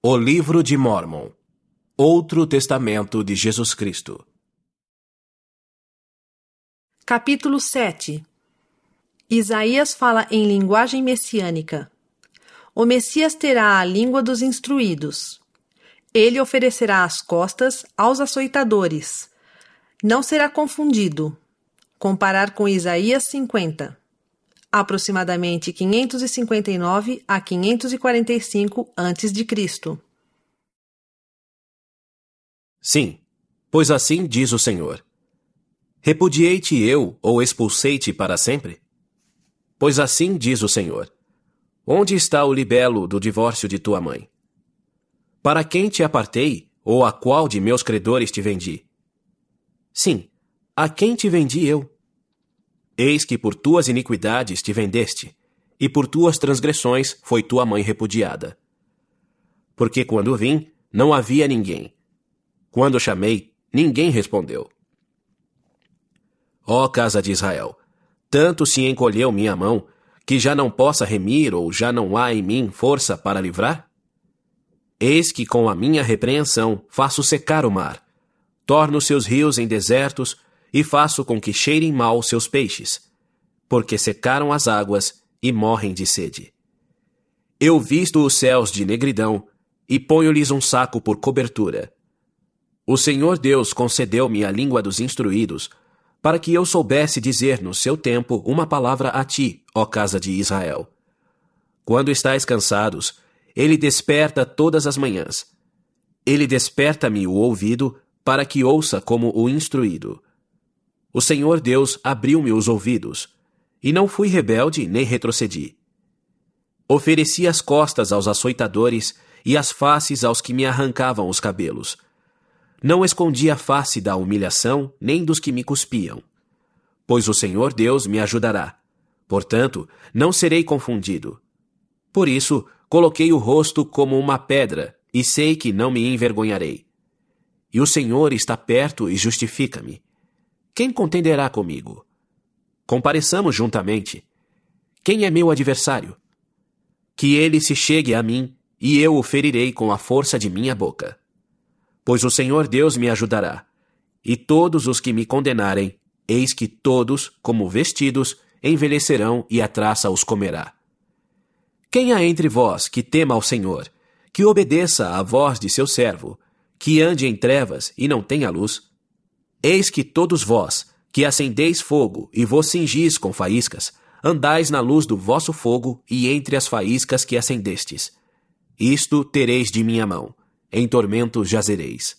O Livro de Mormon Outro Testamento de Jesus Cristo Capítulo 7 Isaías fala em linguagem messiânica. O Messias terá a língua dos instruídos. Ele oferecerá as costas aos açoitadores. Não será confundido. Comparar com Isaías 50 aproximadamente 559 a 545 a.C. Sim, pois assim diz o Senhor: Repudiei-te eu ou expulsei-te para sempre? Pois assim diz o Senhor: Onde está o libelo do divórcio de tua mãe? Para quem te apartei, ou a qual de meus credores te vendi? Sim, a quem te vendi eu? Eis que por tuas iniquidades te vendeste, e por tuas transgressões foi tua mãe repudiada. Porque quando vim, não havia ninguém. Quando chamei, ninguém respondeu. Ó casa de Israel, tanto se encolheu minha mão, que já não possa remir ou já não há em mim força para livrar? Eis que com a minha repreensão faço secar o mar, torno seus rios em desertos e faço com que cheirem mal seus peixes, porque secaram as águas e morrem de sede. Eu visto os céus de negridão e ponho-lhes um saco por cobertura. O Senhor Deus concedeu-me a língua dos instruídos, para que eu soubesse dizer no seu tempo uma palavra a ti, ó casa de Israel. Quando estáis cansados, ele desperta todas as manhãs. Ele desperta-me o ouvido, para que ouça como o instruído. O Senhor Deus abriu-me os ouvidos, e não fui rebelde nem retrocedi. Ofereci as costas aos açoitadores e as faces aos que me arrancavam os cabelos. Não escondi a face da humilhação nem dos que me cuspiam. Pois o Senhor Deus me ajudará. Portanto, não serei confundido. Por isso, coloquei o rosto como uma pedra, e sei que não me envergonharei. E o Senhor está perto e justifica-me. Quem contenderá comigo? Compareçamos juntamente. Quem é meu adversário? Que ele se chegue a mim, e eu o ferirei com a força de minha boca. Pois o Senhor Deus me ajudará, e todos os que me condenarem, eis que todos, como vestidos, envelhecerão e a traça os comerá. Quem há entre vós que tema ao Senhor, que obedeça à voz de seu servo, que ande em trevas e não tenha luz? Eis que todos vós, que acendeis fogo e vos cingis com faíscas, andais na luz do vosso fogo e entre as faíscas que acendestes. Isto tereis de minha mão, em tormento jazereis.